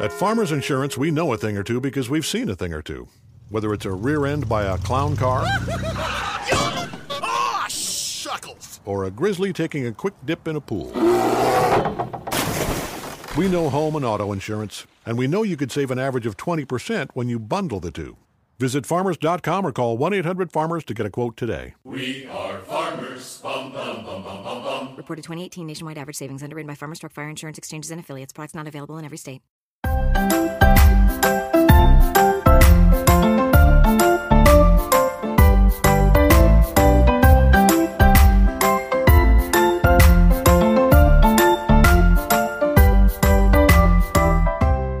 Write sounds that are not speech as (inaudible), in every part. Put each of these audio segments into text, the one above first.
At Farmers Insurance, we know a thing or two because we've seen a thing or two. Whether it's a rear end by a clown car Ah, shuckles! or a grizzly taking a quick dip in a pool. We know home and auto insurance, and we know you could save an average of 20% when you bundle the two. Visit farmers.com or call 1 800 Farmers to get a quote today. We are farmers. Bum, bum, bum, bum, bum, bum. Reported 2018 nationwide average savings underwritten by Farmers Truck Fire Insurance Exchanges and Affiliates. Products not available in every state.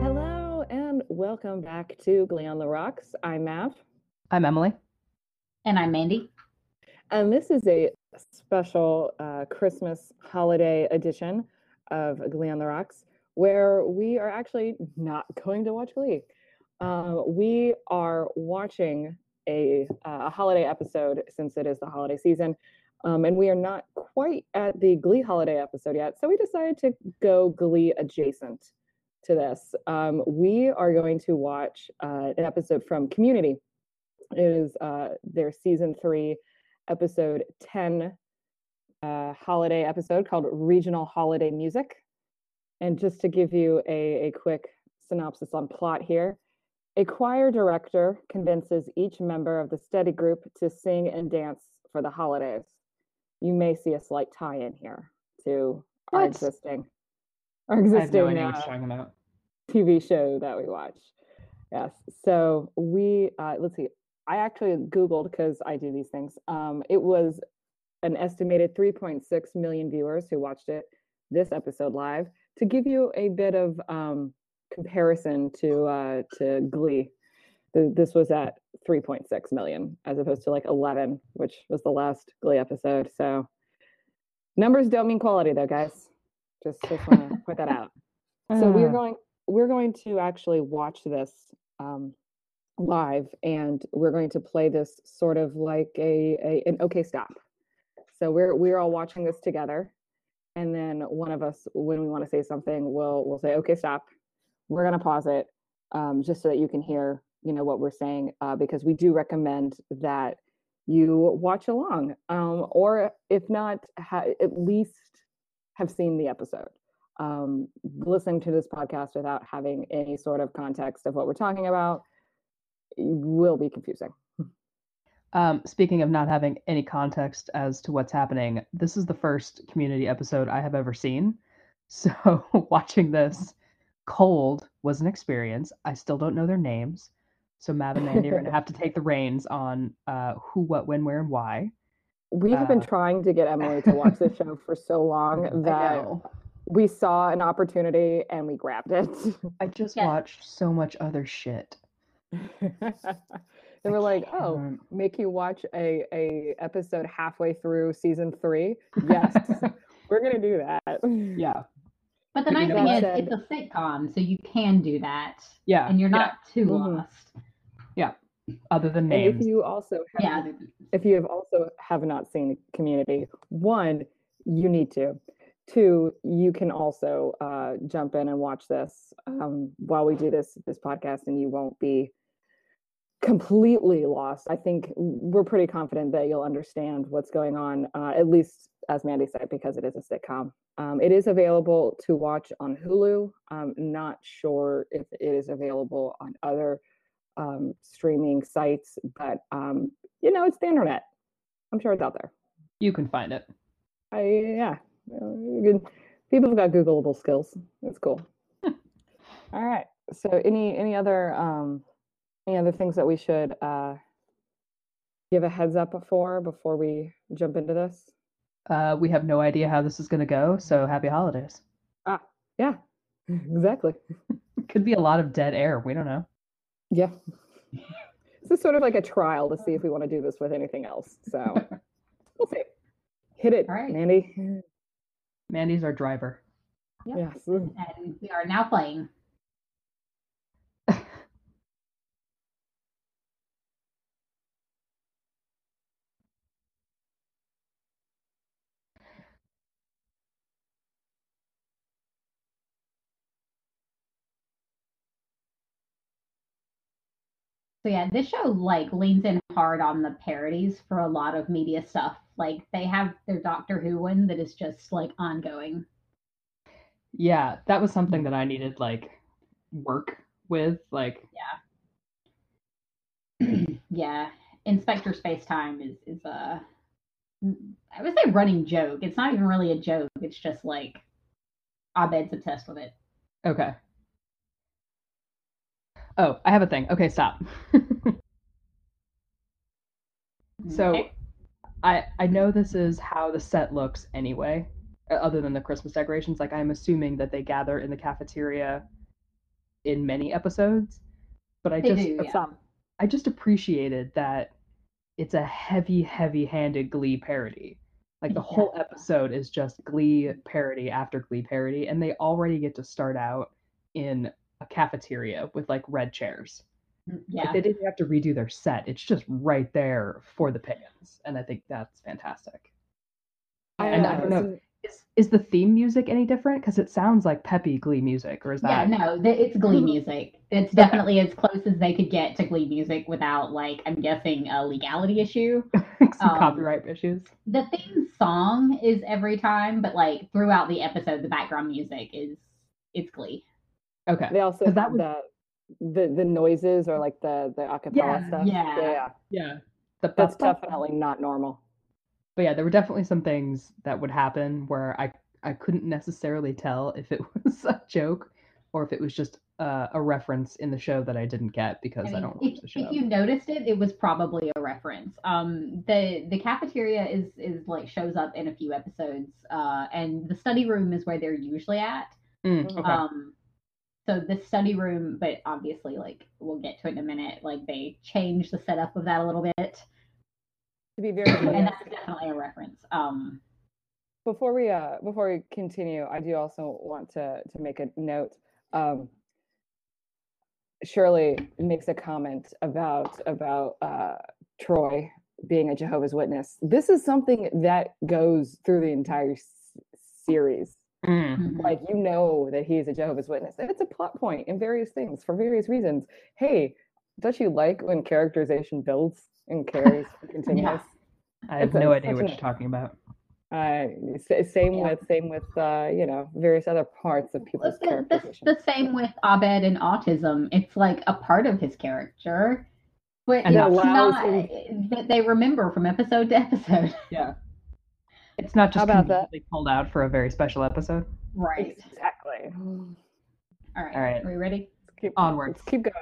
Hello and welcome back to Glee on the Rocks. I'm Mav, I'm Emily. And I'm Mandy. and this is a special uh, Christmas holiday edition of Glee on the Rocks, where we are actually not (laughs) going to watch Glee. Uh, we are watching a, a holiday episode since it is the holiday season, um, and we are not quite at the Glee holiday episode yet, so we decided to go Glee adjacent to this. Um, we are going to watch uh, an episode from Community. It is uh, their season three, episode 10 uh, holiday episode called Regional Holiday Music. And just to give you a, a quick synopsis on plot here a choir director convinces each member of the study group to sing and dance for the holidays. You may see a slight tie in here to our existing. Our existing no uh, you're talking about. TV show that we watch. Yes. So we uh, let's see. I actually Googled because I do these things. Um, it was an estimated 3.6 million viewers who watched it this episode live. To give you a bit of um, comparison to uh, to Glee, th- this was at 3.6 million as opposed to like 11, which was the last Glee episode. So numbers don't mean quality, though, guys. Just just want to (laughs) point that out. So we're Ah. going we're going to actually watch this um, live, and we're going to play this sort of like a, a an okay stop. So we're we're all watching this together, and then one of us, when we want to say something, will will say okay stop. We're gonna pause it um, just so that you can hear you know what we're saying uh, because we do recommend that you watch along, um, or if not, ha- at least have seen the episode um, listening to this podcast without having any sort of context of what we're talking about will be confusing. Um, speaking of not having any context as to what's happening, this is the first community episode I have ever seen. (laughs) So watching this cold was an experience. I still don't know their names. So Mav and Mandy are going to have to take the reins on uh, who, what, when, where, and why. We have been Uh, trying to get Emily to watch this show for so long (laughs) that we saw an opportunity and we grabbed it. I just Yeah. watched so much other shit. (laughs) they were like, "Oh, make you watch a a episode halfway through season three? (laughs) Yes, we're gonna do that." Yeah. But the But nice know thing what? is, it's a sitcom, so you can do that, Yeah. and you're yeah. not too Mhm. lost. Yeah. Other than And if you also have Yeah, if you have also have not seen the community one you need to two you can also uh, jump in and watch this um, while we do this this podcast and you won't be completely lost i think we're pretty confident that you'll understand what's going on uh, at least as mandy said because it is a sitcom um, it is available to watch on hulu i'm not sure if it is available on other um, streaming sites but um, you know, it's the internet. I'm sure it's out there. You can find it. I yeah, you know, you can- people have got Googleable skills. That's cool. (laughs) All right. So any any other um any other things that we should uh give a heads up for before we jump into this? Uh, we have no idea how this is going to go, so happy holidays. Ah, Yeah, (laughs) exactly. (laughs) Could be a lot of dead air. We don't know. Yeah. This is sort of like a trial to see if we want to do this with anything else. So (laughs) we'll see. Hit it, All right. Mandy. Mandy's our driver. Yes. and we are now playing. So yeah, this show like leans in hard on the parodies for a lot of media stuff. Like they have their Doctor Who one that is just like ongoing. Yeah, that was something that I needed like work with. Like, yeah, (clears throat) yeah. Inspector Space Time is is a I would say running joke. It's not even really a joke. It's just like Abed's obsessed with it. okay. Oh, I have a thing. Okay, stop. (laughs) So Okay. I I know this is how the set looks anyway, uh, other than the Christmas decorations. Like I'm assuming that they gather in the cafeteria in many episodes, but I They just do, yeah. I just appreciated that it's a heavy, heavy-handed Glee parody. Like the whole episode is just Glee parody after Glee parody, and they already get to start out in a cafeteria with like red chairs. Like, yeah. they didn't have to redo their set. It's just right there for the pickings, and I think that's fantastic. And I uh, don't know, Is is the theme music any different? Because it sounds like peppy Glee music, or is that? Yeah, no, th- it's Glee (laughs) music. It's definitely as close as they could get to Glee music without, like, I'm guessing a legality issue. (laughs) some um, copyright issues? The theme song is every time, but like throughout the episode, the background music is it's Glee. Okay. They also that have was- the the the noises or like the the acapella Yeah, stuff. yeah. yeah. Yeah. The That's ba- ba- definitely not normal. But yeah, there were definitely some things that would happen where I I couldn't necessarily tell if it (laughs) was a joke or if it was just uh, a reference in the show that I didn't get because I, I don't watch if, the show. if you noticed it, it was probably a reference. Um, the the cafeteria is is like shows up in a few episodes, uh, and the study room is where they're usually at. Mm, okay. Um, so the study room, but obviously, like we'll get to it in a minute. Like they changed the setup of that a little bit, To be very clear. and that's definitely a reference. Um, before we uh before we continue, I do also want to to make a note. Um, Shirley makes a comment about about uh, Troy being a Jehovah's Witness. This is something that goes through the entire s- series. Mm. Like you know that he's a Jehovah's Witness, and it's a plot point in various things for various reasons. Hey, don't you like when characterization builds and carries (laughs) and continues? I have it's a- no idea what an- you're talking about. Uh, same Yeah. with same with uh, you know various other parts of people's the, the, characterization. the same with Abed and autism. It's like a part of his character, but And it's not him- that they remember from episode to episode. Yeah. It's not just about that? conveniently pulled out for a very special episode. Right. Exactly. All right. All right. Are we ready? Let's keep, Onwards. Let's keep going.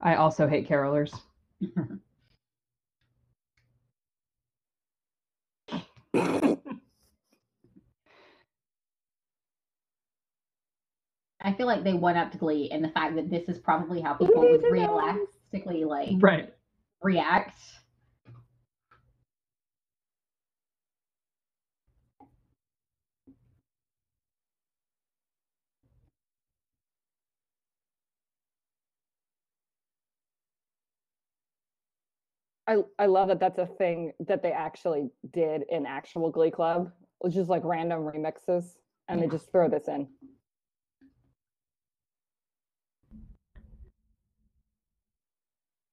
I also hate carolers. (laughs) I feel like they went up to Glee and the fact that this is probably how people would to realistically like Right. react. I I love that that's a thing that they actually did in actual Glee Club. It's just like random remixes, and they just throw this in.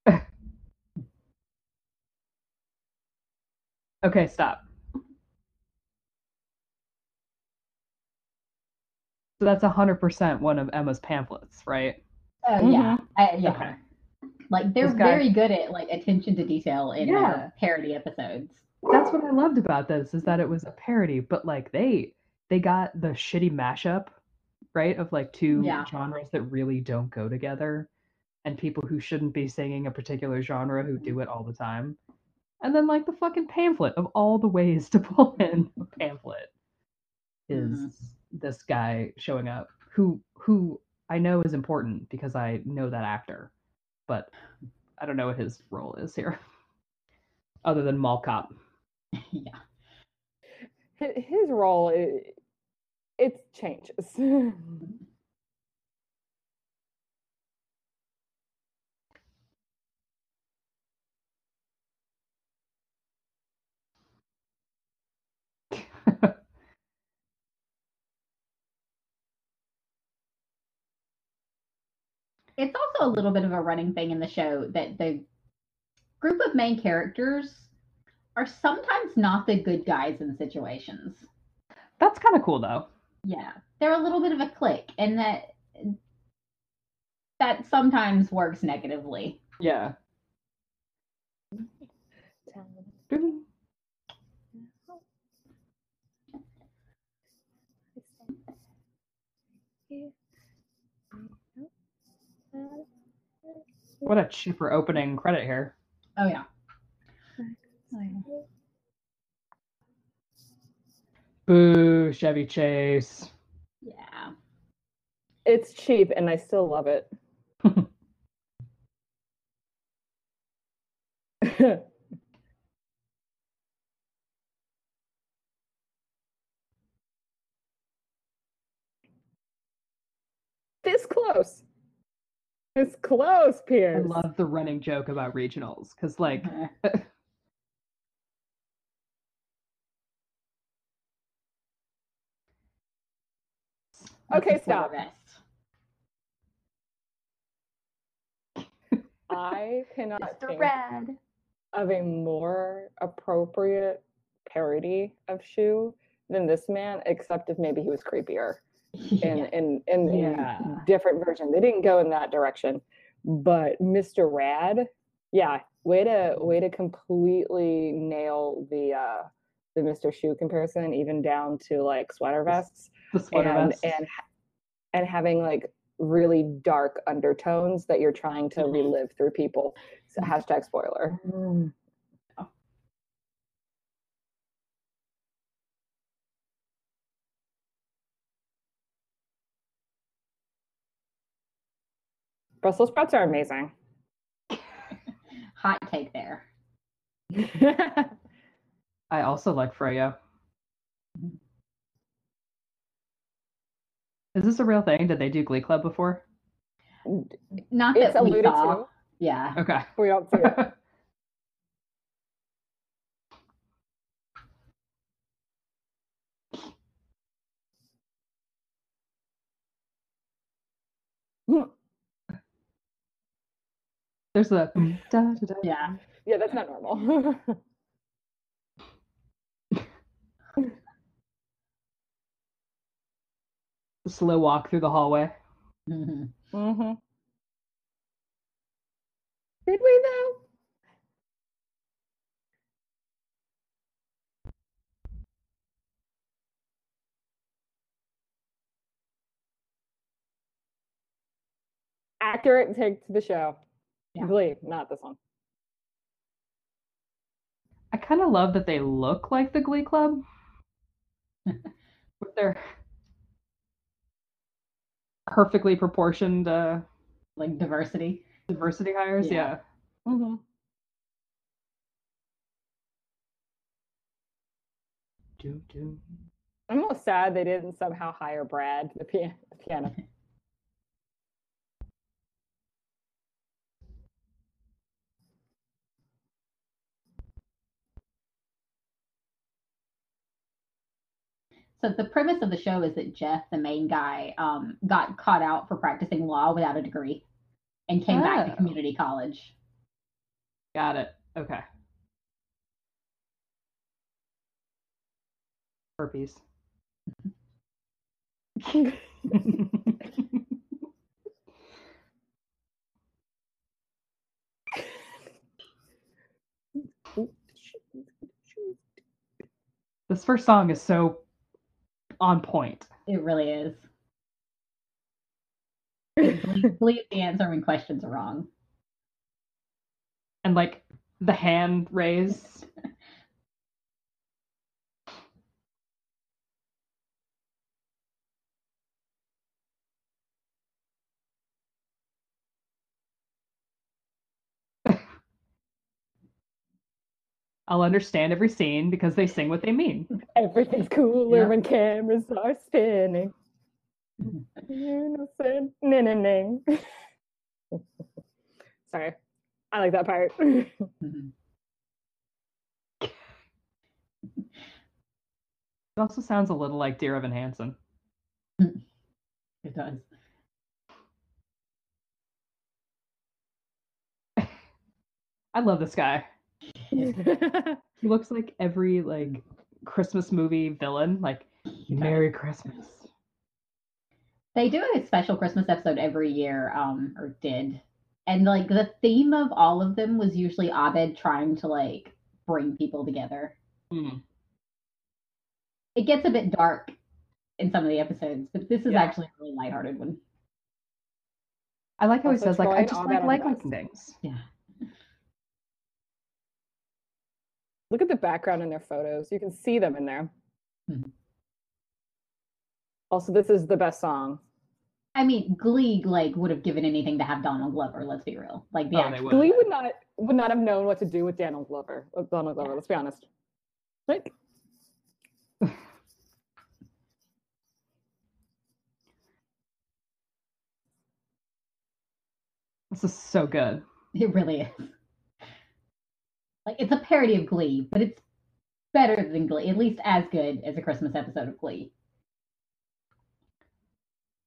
(laughs) Okay, stop. So that's 100% one of Emma's pamphlets, right? Oh yeah, mm-hmm. I, yeah. Okay. Like they're guy- very good at like attention to detail in Yeah. their parody episodes. That's what I loved about this is that it was a parody, but like they they got the shitty mashup, right? Of like two Yeah. genres that really don't go together and people who shouldn't be singing a particular genre who do it all the time. And then like the fucking pamphlet of all the ways (laughs) to pull in a pamphlet is Mhm. this guy showing up who who I know is important because I know that actor, but I don't know what his role is here. (laughs) Other than mall cop. (laughs) yeah. His role, it, it changes. (laughs) it's also a little bit of a running thing in the show that the group of main characters are sometimes not the good guys in situations. That's kind of cool though. Yeah, they're a little bit of a clique, and that that sometimes works negatively. Yeah. What a cheaper opening credit here. Oh yeah. Boo, Chevy Chase. Yeah. It's cheap and I still love it. (laughs) this close. It's close, Pierce. I love the running joke about regionals because, like, Uh-huh. (laughs) Okay, stop. the. (laughs) (laughs) I cannot Mr. think Rad. of a more appropriate parody of Schue than this man, except if maybe he was creepier in Yeah. in in, in Yeah. different version. They didn't go in that direction, but Mr. Rad, yeah, way to way to completely nail the uh the Mr. Schue comparison, even down to like sweater vests The sweater and vest. and and having like really dark undertones that you're trying to Mhm. relive through people. So hashtag spoiler. Brussels sprouts are amazing. (laughs) Hot take there. (laughs) I also like Freya. Is this a real thing? Did they do Glee Club before? Not it's that we alluded saw. to. Yeah. Okay. We don't (laughs) see it. There's a da, da, da. Yeah. Yeah, that's not normal. (laughs) slow walk through the hallway. Mhm. hmm Did we though? Accurate take to the show. Yeah. Glee, not this one. I kind of love that they look like the Glee Club (laughs) with their perfectly proportioned uh, Like diversity. diversity hires. Yeah. Yeah. Mm-hmm. Do, do. I'm almost sad they didn't somehow hire Brad, the, pia- the piano. (laughs) So the premise of the show is that Jeff, the main guy, um, got caught out for practicing law without a degree, and came back to Oh. community college. Got it. Okay. Herpes. (laughs) this first song is so on point. It really is. Glee (laughs) the answer when questions are wrong. And like the hand raise. (laughs) I'll understand every scene because they sing what they mean. Everything's cooler yeah. when cameras are spinning. (laughs) Sorry, I like that part. (laughs) It also sounds a little like Dear Evan Hansen. It does. (laughs) I love this guy. (laughs) He looks like every like Christmas movie villain. Like Merry Christmas. They do a special Christmas episode every year, um, or did. And like the theme of all of them was usually Abed trying to like bring people together. Hmm. It gets a bit dark in some of the episodes, but this is Yeah. actually a really lighthearted one. I like how he says like I just like like liking things. Yeah. Look at the background in their photos. You can see them in there. Mhm. Also, this is the best song. I mean, Glee like would have given anything to have Donald Glover. Let's be real. Like the Oh, actual- would. Glee would not would not have known what to do with Donald Glover. With Donald Glover. Yeah. Let's be honest. Right? (laughs) This is so good. It really is. Like it's a parody of Glee, but it's better than Glee, at least as good as a Christmas episode of Glee.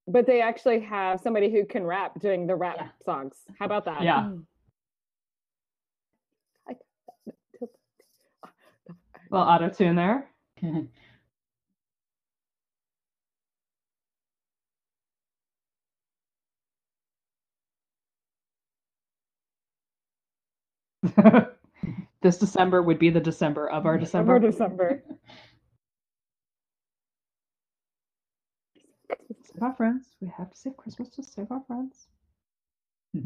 But they actually have somebody who can rap doing the rap Yeah. songs. How about that? Yeah. Hmm. Well, auto tune there. (laughs) (laughs) this December would be the December of our December, December. December. (laughs) Save our friends. We have to save Christmas to save our friends. (laughs)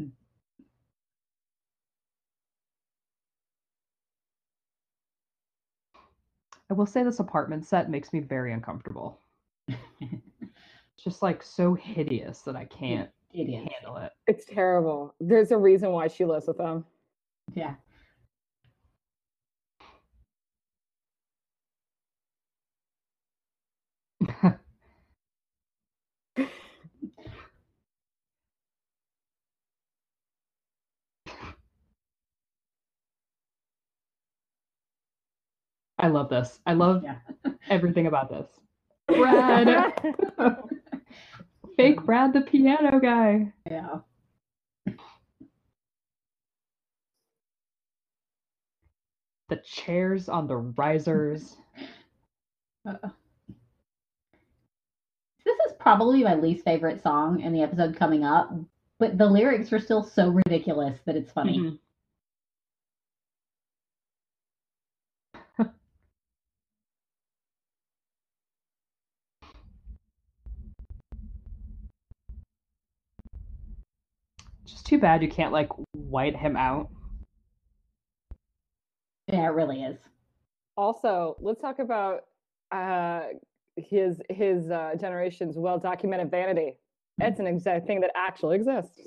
I will say this apartment set makes me very uncomfortable. It's (laughs) just like so hideous that I can't It is. handle it. It's terrible. There's a reason why she lives with them. Yeah. I love this. I love Yeah. (laughs) everything about this. Brad, (laughs) fake Brad, the piano guy. Yeah. The chairs on the risers. (laughs) Uh, This is probably my least favorite song in the episode coming up, but the lyrics are still so ridiculous that it's funny. Mhm. Just too bad you can't like white him out. Yeah, it really is. Also, let's talk about uh, his his uh, generation's well documented vanity. It's an exact thing that actually exists.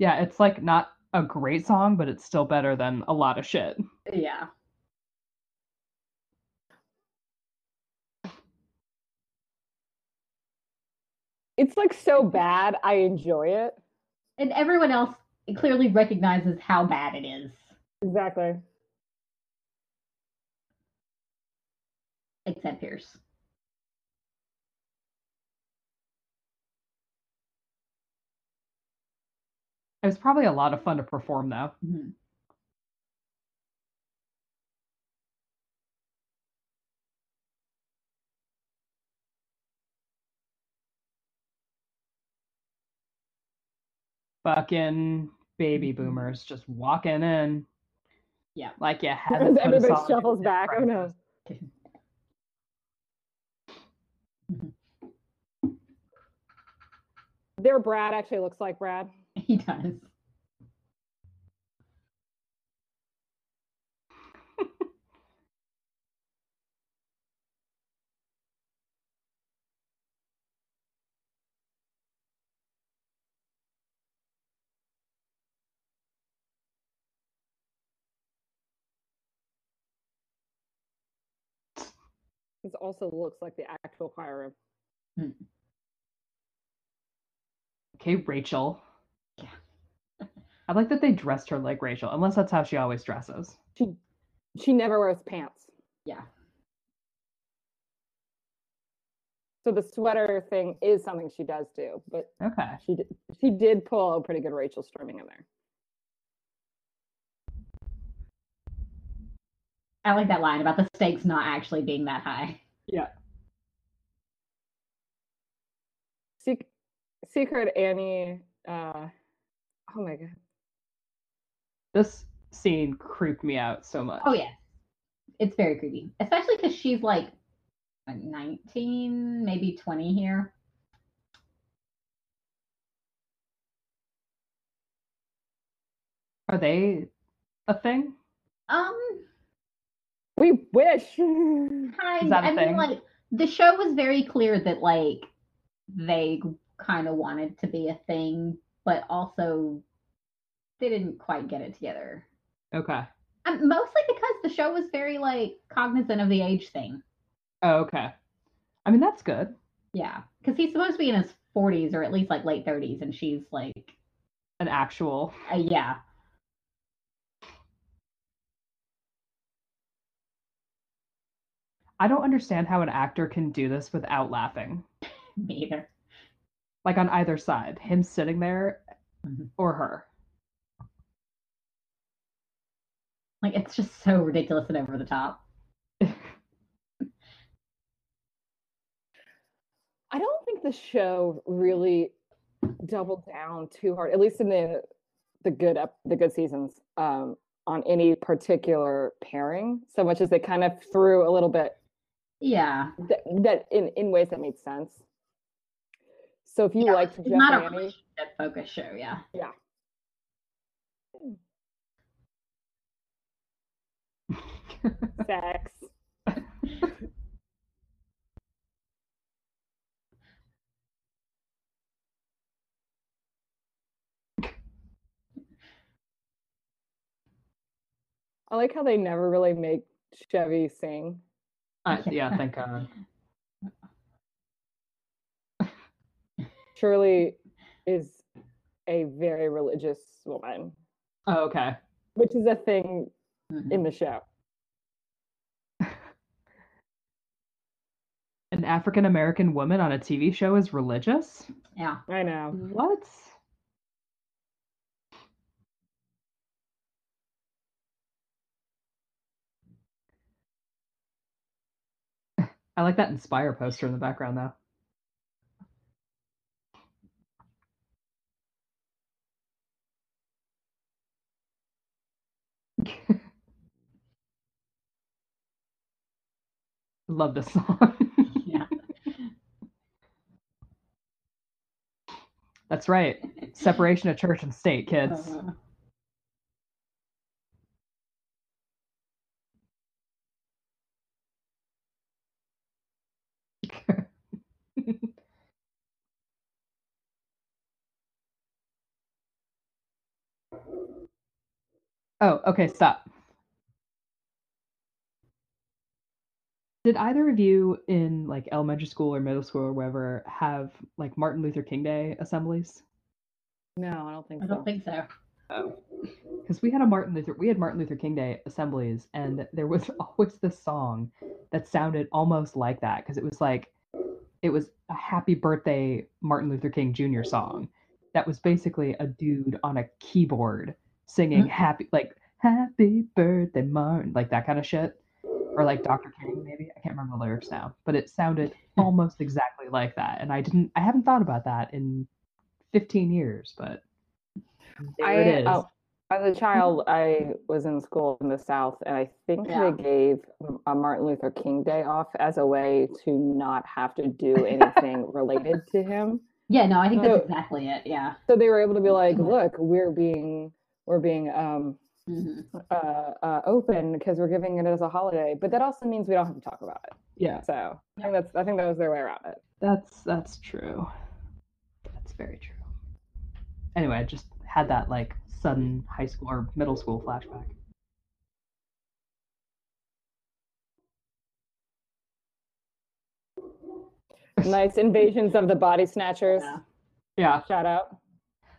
Yeah, it's like not a great song, but it's still better than a lot of shit. Yeah. It's like so bad, I enjoy it. And everyone else clearly recognizes how bad it is, Exactly. except Pierce. It was probably a lot of fun to perform though. Mhm. Fucking baby boomers just walking in. Yeah. Like you (laughs) everybody shuffles back. Oh no. (laughs) Their Brad actually looks like Brad. He does. This also looks like the actual fire room. Hmm. Okay, Rachel. Yeah. I like that they dressed her like Rachel, unless that's how she always dresses. She she never wears pants. Yeah. So the sweater thing is something she does do, but Okay. she did, she did pull a pretty good Rachel Storming in there. I like that line about the stakes not actually being that high. Yeah. Sec- Secret Annie. Uh, oh my god. This scene creeped me out so much. Oh yeah, it's very creepy, especially because she's like like 19, maybe 20 here. Are they a thing? Um, We wish. kind. that a I mean, thing? like the show was very clear that like they kind of wanted to be a thing, but also they didn't quite get it together. Okay. Um, mostly because the show was very like cognizant of the age thing. Oh, okay. I mean, that's good. Yeah, because he's supposed to be in his 40s or at least like late 30s, and she's like, An actual. uh, yeah, I don't understand how an actor can do this without laughing. (laughs) me either. Like on either side, him sitting there Mhm. or her. Like it's just so ridiculous and over the top. I don't think the show really doubled down too hard, at least in the the good up the good seasons, um, on any particular pairing. So much as they kind of threw a little bit Yeah, that, that in in ways that made sense. So if you Yeah, liked it's Jeff not and a relationship focused show. Yeah, yeah, (laughs) sex. I like how they never really make Chevy sing. Uh, yeah, thank God. Shirley is a very religious woman, Oh, okay. which is a thing Mhm. in the show. An African American woman on a TV show is religious? yeah. I know. What? (laughs) I like that Inspire poster in the background, though. (laughs) Love this song. (laughs) Yeah. That's right. Separation of church and state, kids. Uh, (laughs) oh, okay, stop. Did either of you in like elementary school or middle school or wherever have like Martin Luther King Day assemblies? No, I don't think so. I so. don't think so. Because we had a Martin Luther we had Martin Luther King Day assemblies and there was (laughs) always this song that sounded almost like that because it was like it was a happy birthday Martin Luther King Jr. song that was basically a dude on a keyboard singing Mhm. happy like happy birthday Martin like that kind of shit or like Dr. King maybe I can't remember the lyrics now but it sounded (laughs) almost exactly like that and I didn't I haven't thought about that in 15 years but there I, it is oh, as a child, I was in school in the South, and I think Yeah. they gave a Martin Luther King Day off as a way to not have to do (laughs) anything related to him. Yeah, no, I think that's exactly it. Yeah. So they were able to be like, "Look, we're being we're being um, Mhm. uh, uh, open because we're giving it as a holiday, but that also means we don't have to talk about it." yeah So I think that's I think that was their way around it. That's that's true. That's very true. Anyway, I just had that like sudden high school or middle school flashback. nice invasions of the body snatchers. Yeah. Yeah. Shout out.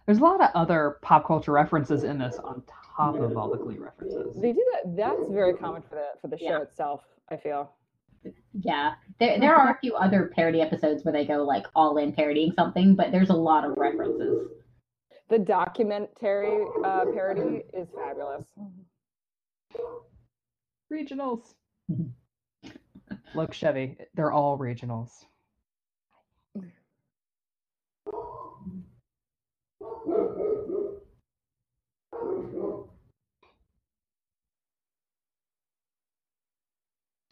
There's a lot of other pop culture references in this on top of all the Glee references. They do that. That's very common for the for the show Yeah. itself. I feel. Yeah, there there are a few other parody episodes where they go like all in parodying something, but there's a lot of references. The documentary uh, parody is fabulous. Regionals. (laughs) Look, Chevy, they're all regionals. (laughs)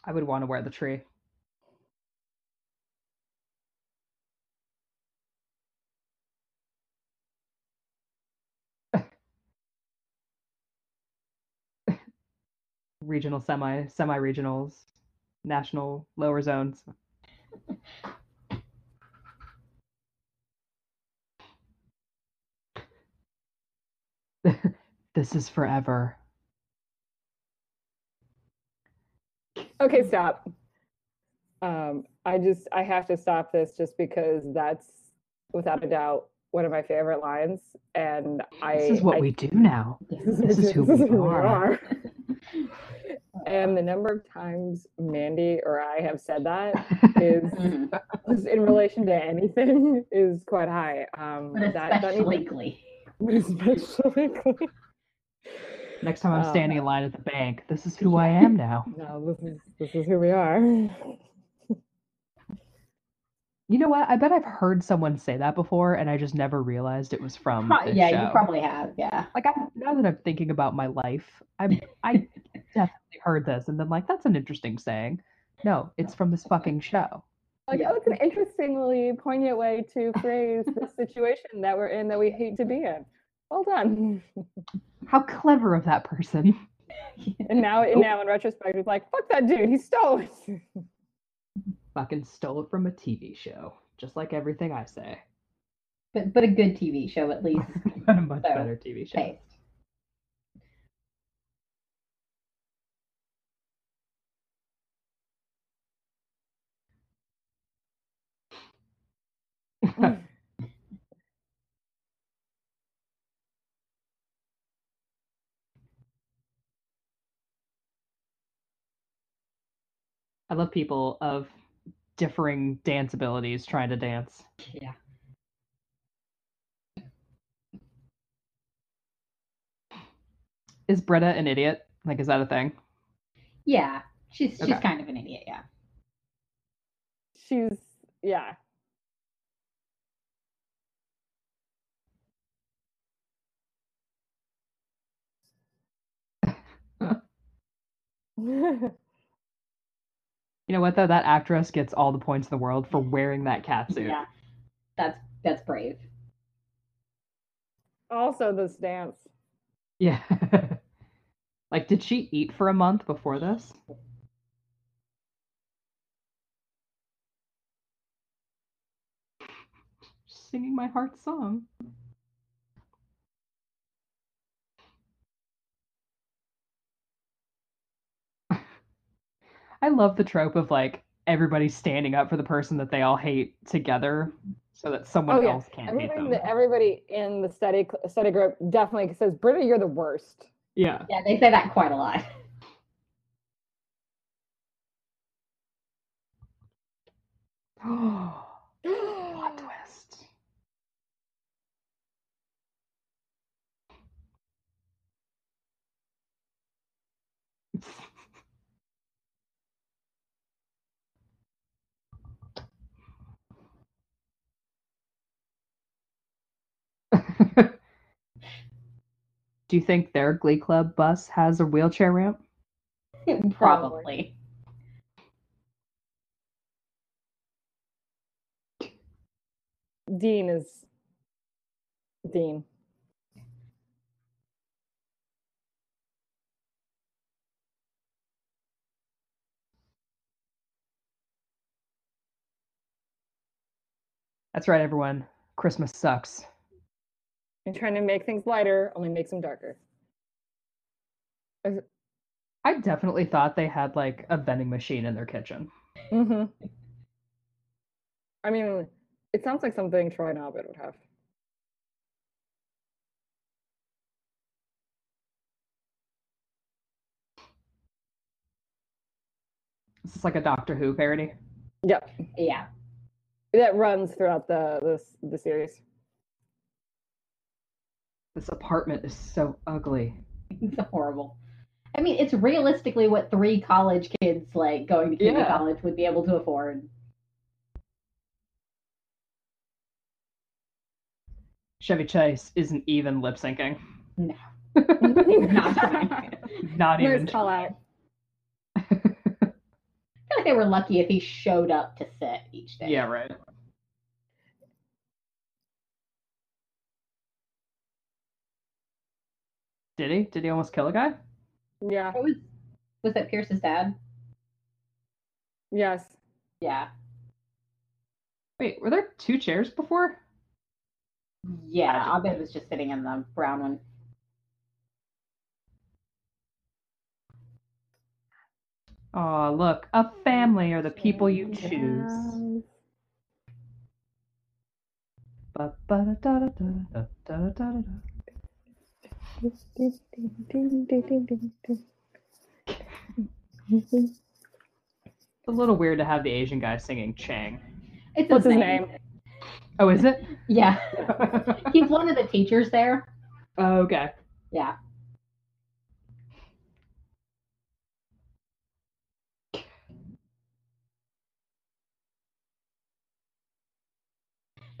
I would want to wear the tree. (laughs) Regional, semi, semi regionals, national, lower zones. (laughs) this is forever. Okay, stop. Um, I just I have to stop this just because that's without a doubt one of my favorite lines, and I This is what I we do now. This is who we are. and the number of times Mandy or I have said that (laughs) is (laughs) just in relation to anything is quite high. Um, But that, that especially needs, Glee. (laughs) especially Next time I'm Um, standing in line at the bank, this is (laughs) who I am now. (laughs) no, this is this is who we are. (laughs) You know what? I bet I've heard someone say that before, and I just never realized it was from Pro- yeah, show. you probably have. Yeah. like I, now that I'm thinking about my life, I'm I definitely heard this and then like, that's an interesting saying. No, it's from this fucking show. Like, Yeah. oh, it's an interestingly poignant way to phrase the situation that we're in that we hate to be in. Well done. How clever of that person. (laughs) And now, and now in retrospect, it's like, fuck that dude. He stole it. (laughs) Fucking stole it from a TV show, just like everything I say. But but a good TV show at least. (laughs) But a much So, better TV show. Taste. I love people of differing dance abilities trying to dance. Yeah. Is Britta an idiot? Like, is that a thing? Yeah. She's she's kind of an idiot. Yeah. She's, yeah. (laughs) (laughs) You know what though? That actress gets all the points in the world for wearing that catsuit. Yeah. That's that's brave. also, this dance. Yeah. (laughs) like, did she eat for a month before this? Singing my heart song. I love the trope of like everybody standing up for the person that they all hate together so that someone Oh, yeah. else can't hate Everybody, them. the, everybody in the study study group definitely says, Britta, you're the worst. Yeah. Yeah, they say that quite a lot. (gasps) (gasps) (gasps) Plot (laughs) Do you think their Glee Club bus has a wheelchair ramp? Probably. Dean is Dean. That's right, everyone. Christmas sucks. And trying to make things lighter only makes them darker. I definitely thought they had like a vending machine in their kitchen. hmm I mean, it sounds like something Troy and Abed would have. This is like a Doctor Who parody. Yep, Yeah. that runs throughout the this the series. This apartment is so ugly. (laughs) It's horrible. I mean, it's realistically what three college kids like going to community Yeah. college would be able to afford. Chevy Chase isn't even lip syncing. No. (laughs) Not. Not even. Nice call out. (laughs) I feel like they were lucky if he showed up to set each day. yeah, right. Did he? Did he almost kill a guy? Yeah. Was was that Pierce's dad? Yes. Yeah. Wait, were there two chairs before? Yeah, Abed was just sitting in the brown one. Oh, look, a family are the people you choose. It's a little weird to have the Asian guy singing Chang. It's What's his name? Oh, is it? Yeah. (laughs) He's one of the teachers there. oh, okay. Yeah.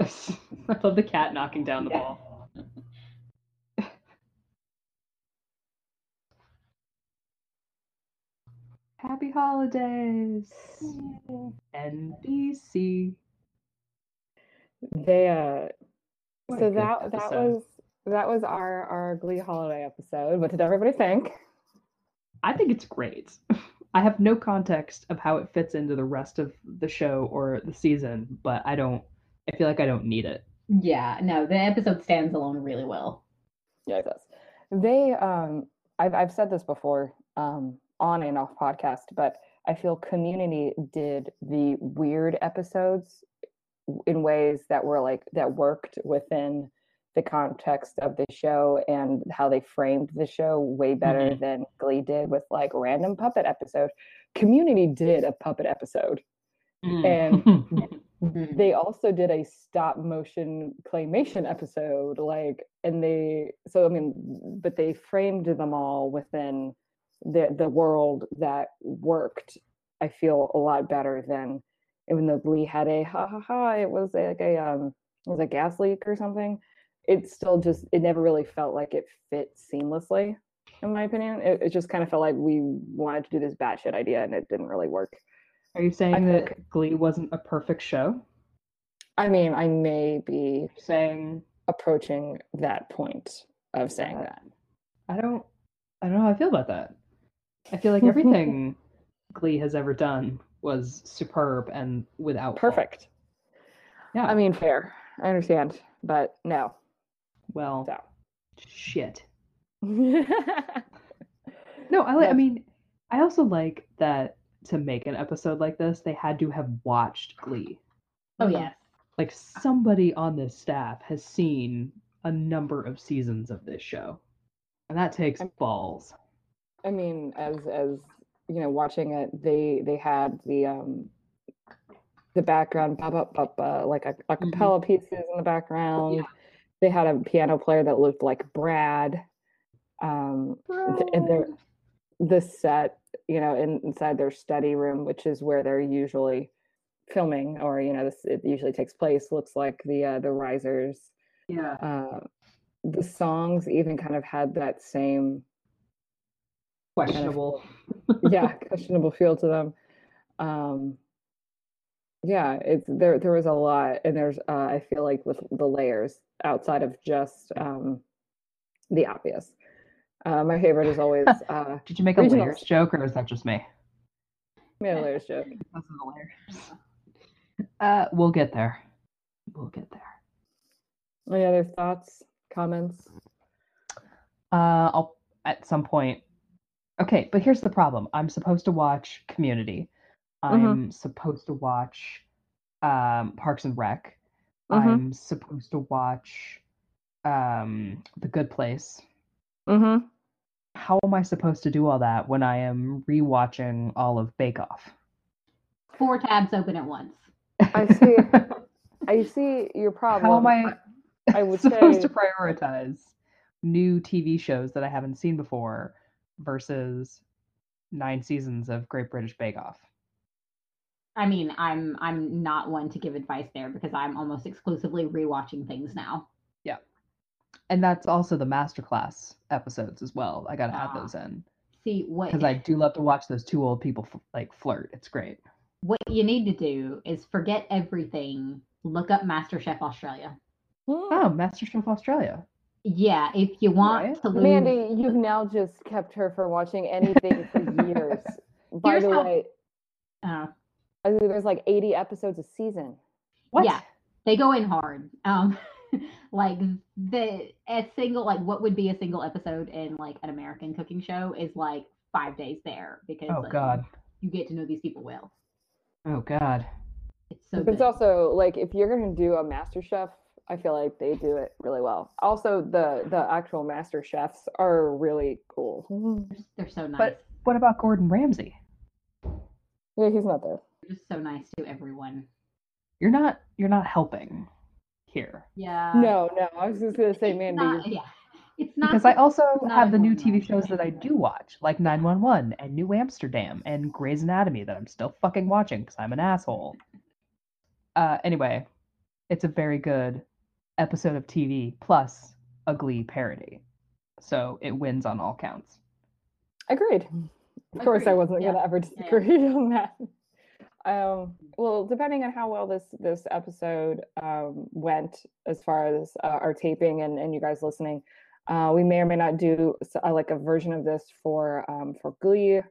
(laughs) I love the cat knocking down the Yeah. ball. Happy holidays, NBC. They uh What so good that that was that was our our Glee holiday episode. What did everybody think? I think it's great. (laughs) I have no context of how it fits into the rest of the show or the season, but I don't. I feel like I don't need it. Yeah. No, the episode stands alone really well. Yeah, it does. They um I've I've said this before um on and off podcast, but I feel community did the weird episodes in ways that were like that worked within the context of the show and how they framed the show way better than Glee did with like random puppet episode. Community did a puppet episode. And (laughs) Mhm. they also did a stop motion claymation episode like and they so i mean but they framed them all within the the world that worked i feel a lot better than even though Glee had a ha ha ha it was like a um it was a gas leak or something it still just it never really felt like it fit seamlessly in my opinion it, it just kind of felt like we wanted to do this batshit idea and it didn't really work Are you saying think- that Glee wasn't a perfect show? i mean i may be Saying approaching that point of saying that. I don't. I don't know how I feel about that. I feel like everything Glee has ever done was superb and without fault. Perfect. Yeah. I mean, fair. I understand, but no. well, So. shit. (laughs) No, I like. I mean, I also like that to make an episode like this, they had to have watched Glee. Oh Mhm. yes. Like somebody on this staff has seen a number of seasons of this show, and that takes I'm- balls. I mean, as as you know, watching it, they they had the um the background ba ba ba ba like a, a cappella pieces in the background. They had a piano player that looked like Brad. Um, and they're the set, you know, in, inside their study room, which is where they're usually filming, or you know, this it usually takes place. Looks like the uh, the risers. Yeah. Uh, the songs even kind of had that same Questionable. yeah questionable feel to them um yeah it's there there was a lot and there's uh, i feel like with the layers outside of just um the obvious uh my favorite is always (laughs) uh Did you make a Regionals. layers joke, or is that just me? made a layers joke (laughs) is a layers. Uh, we'll get there. We'll get there. any other thoughts comments Uh, I'll at some point. Okay, but here's the problem. I'm supposed to watch Community. I'm supposed to watch um, Parks and Rec. Mhm. I'm supposed to watch um, The Good Place. Mm-hmm. How am I supposed to do all that when I am rewatching all of Bake Off? Four tabs open at once. I (laughs) see. I see your problem. How am I I would (laughs) supposed say- to prioritize new TV shows that I haven't seen before versus nine seasons of Great British Bake Off? I mean, I'm I'm not one to give advice there because I'm almost exclusively rewatching things now. Yeah. And that's also the masterclass episodes as well. I gotta add Ah. those in See what because I do love to watch those two old people f- like flirt. It's great. what you need to do is forget everything. Look up MasterChef Australia. Oh, MasterChef Australia. Yeah, if you want Right. to lose, Mandy, you've now just kept her from watching anything for years. (laughs) By Here's the how- way, uh, I think there's like 80 episodes a season. What? Yeah. they go in hard. Um, (laughs) like the a single like what would be a single episode in like an American cooking show is like five days there because Oh like, God. you get to know these people well. Oh God. It's so But good. it's also like if you're gonna do a master chef, I feel like they do it really well. Also, the the actual master chefs are really cool. They're so nice. But what about Gordon Ramsay? Yeah, he's not there. They're just so nice to everyone. You're not. You're not helping here Yeah. No, no, I was just gonna say, it's Mandy. not- yeah. It's not because I also have the new TV shows that I do watch, like 911 and New Amsterdam and Grey's Anatomy that I'm still fucking watching because I'm an asshole. Uh, anyway, it's a very good episode of TV plus a Glee parody, so it wins on all counts. Agreed. Of course, I wasn't yeah, gonna ever yeah. disagree (laughs) on that. Um, well, depending on how well this this episode um, went, as far as uh, our taping and, and you guys listening, uh, we may or may not do uh, like a version of this for um, for Glee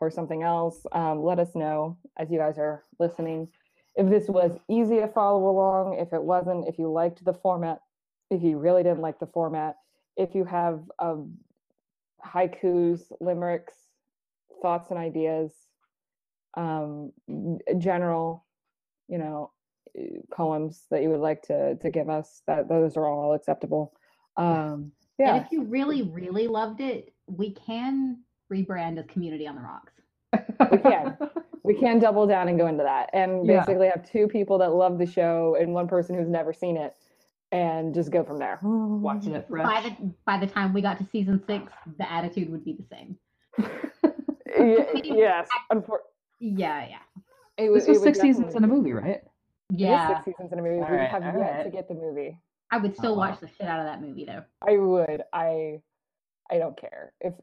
or something else. Um, let us know as you guys are listening if this was easy to follow along. If it wasn't, if you liked the format, if you really didn't like the format, if you have um, haikus, limericks, thoughts and ideas, um, general, you know, poems that you would like to to give us. That those are all acceptable. Um, And if you really, really loved it, we can rebrand as Community on the Rocks. (laughs) we can. We can double down and go into that, and Yeah. basically have two people that love the show and one person who's never seen it, and just go from there. Watching it fresh. By the by the time we got to season six, the attitude would be the same. Y- (laughs) yes, unfor- Yeah, yeah. it would- This was it would six seasons in a movie, right? Yeah. six seasons in a movie. we Alright, have yet to get the movie. I would still Oh, wow. watch the shit out of that movie though. I would. I I don't care. If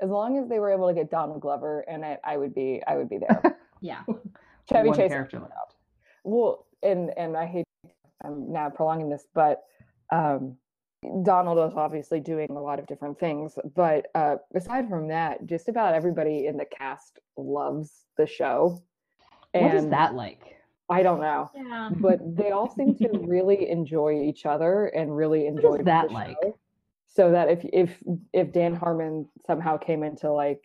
as long as they were able to get Donald Glover in it, I would be I would be there. (laughs) Yeah. (laughs) Chevy One Chase. character left. Well, and and I hate I'm now prolonging this, but um Donald is obviously doing a lot of different things, but uh aside from that, just about everybody in the cast loves the show. What is And that like? I don't know. Yeah. but they all seem to (laughs) really enjoy each other and really enjoy is that like? So that if if if Dan Harmon somehow came into like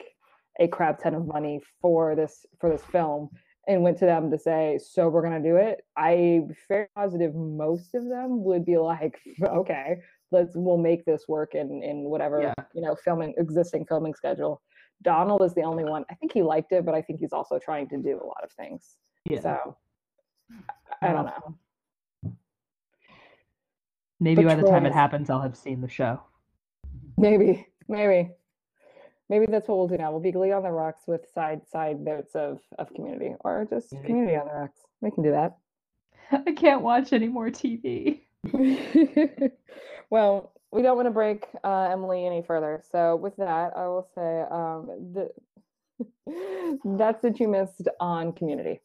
a crap ton of money for this for this film and went to them to say, "So we're gonna do it," I'm fairly positive most of them would be like, (laughs) "Okay, let's we'll make this work in in whatever Yeah. you know filming existing filming schedule." Donald is the only one. I think he liked it, but I think he's also trying to do a lot of things. Yeah. So I I don't know. Maybe by the time it happens, I'll have seen the show. Maybe, maybe, maybe that's what we'll do now. We'll be Glee on the Rocks with side side notes of of Community, or just Community. Community on the Rocks. We can do that. I can't watch any more TV. (laughs) well, we don't want to break uh, Emily any further. So with that, I will say um, the, (laughs) that's what you missed on Community.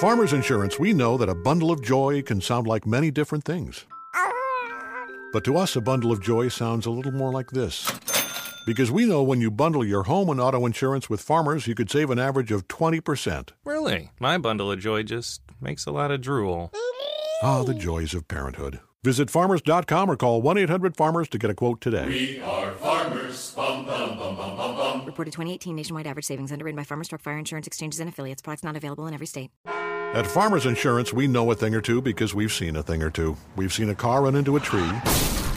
Farmers Insurance, we know that a bundle of joy can sound like many different things. But to us, a bundle of joy sounds a little more like this. Because we know when you bundle your home and auto insurance with Farmers, you could save an average of 20%. Really? My bundle of joy just makes a lot of drool. Ah, the joys of parenthood. Visit farmers.com or call 1 800 Farmers to get a quote today. We are farmers. Bum, bum, bum, bum, bum, bum. Reported 2018 nationwide average savings underwritten by Farmers Truck Fire Insurance Exchanges and Affiliates. Products not available in every state. At Farmers Insurance, we know a thing or two because we've seen a thing or two. We've seen a car run into a tree,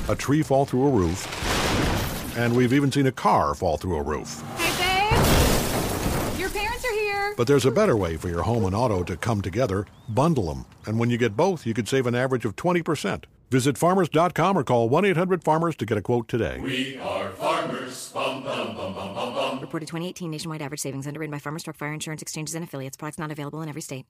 a tree fall through a roof, and we've even seen a car fall through a roof. Hey, babe! Your parents are here! But there's a better way for your home and auto to come together bundle them. And when you get both, you could save an average of 20%. Visit farmers.com or call 1 800 Farmers to get a quote today. We are farmers. Bum, bum, bum, bum, bum, bum. Reported 2018 nationwide average savings underwritten by Farmers Truck Fire Insurance Exchanges and Affiliates. Products not available in every state.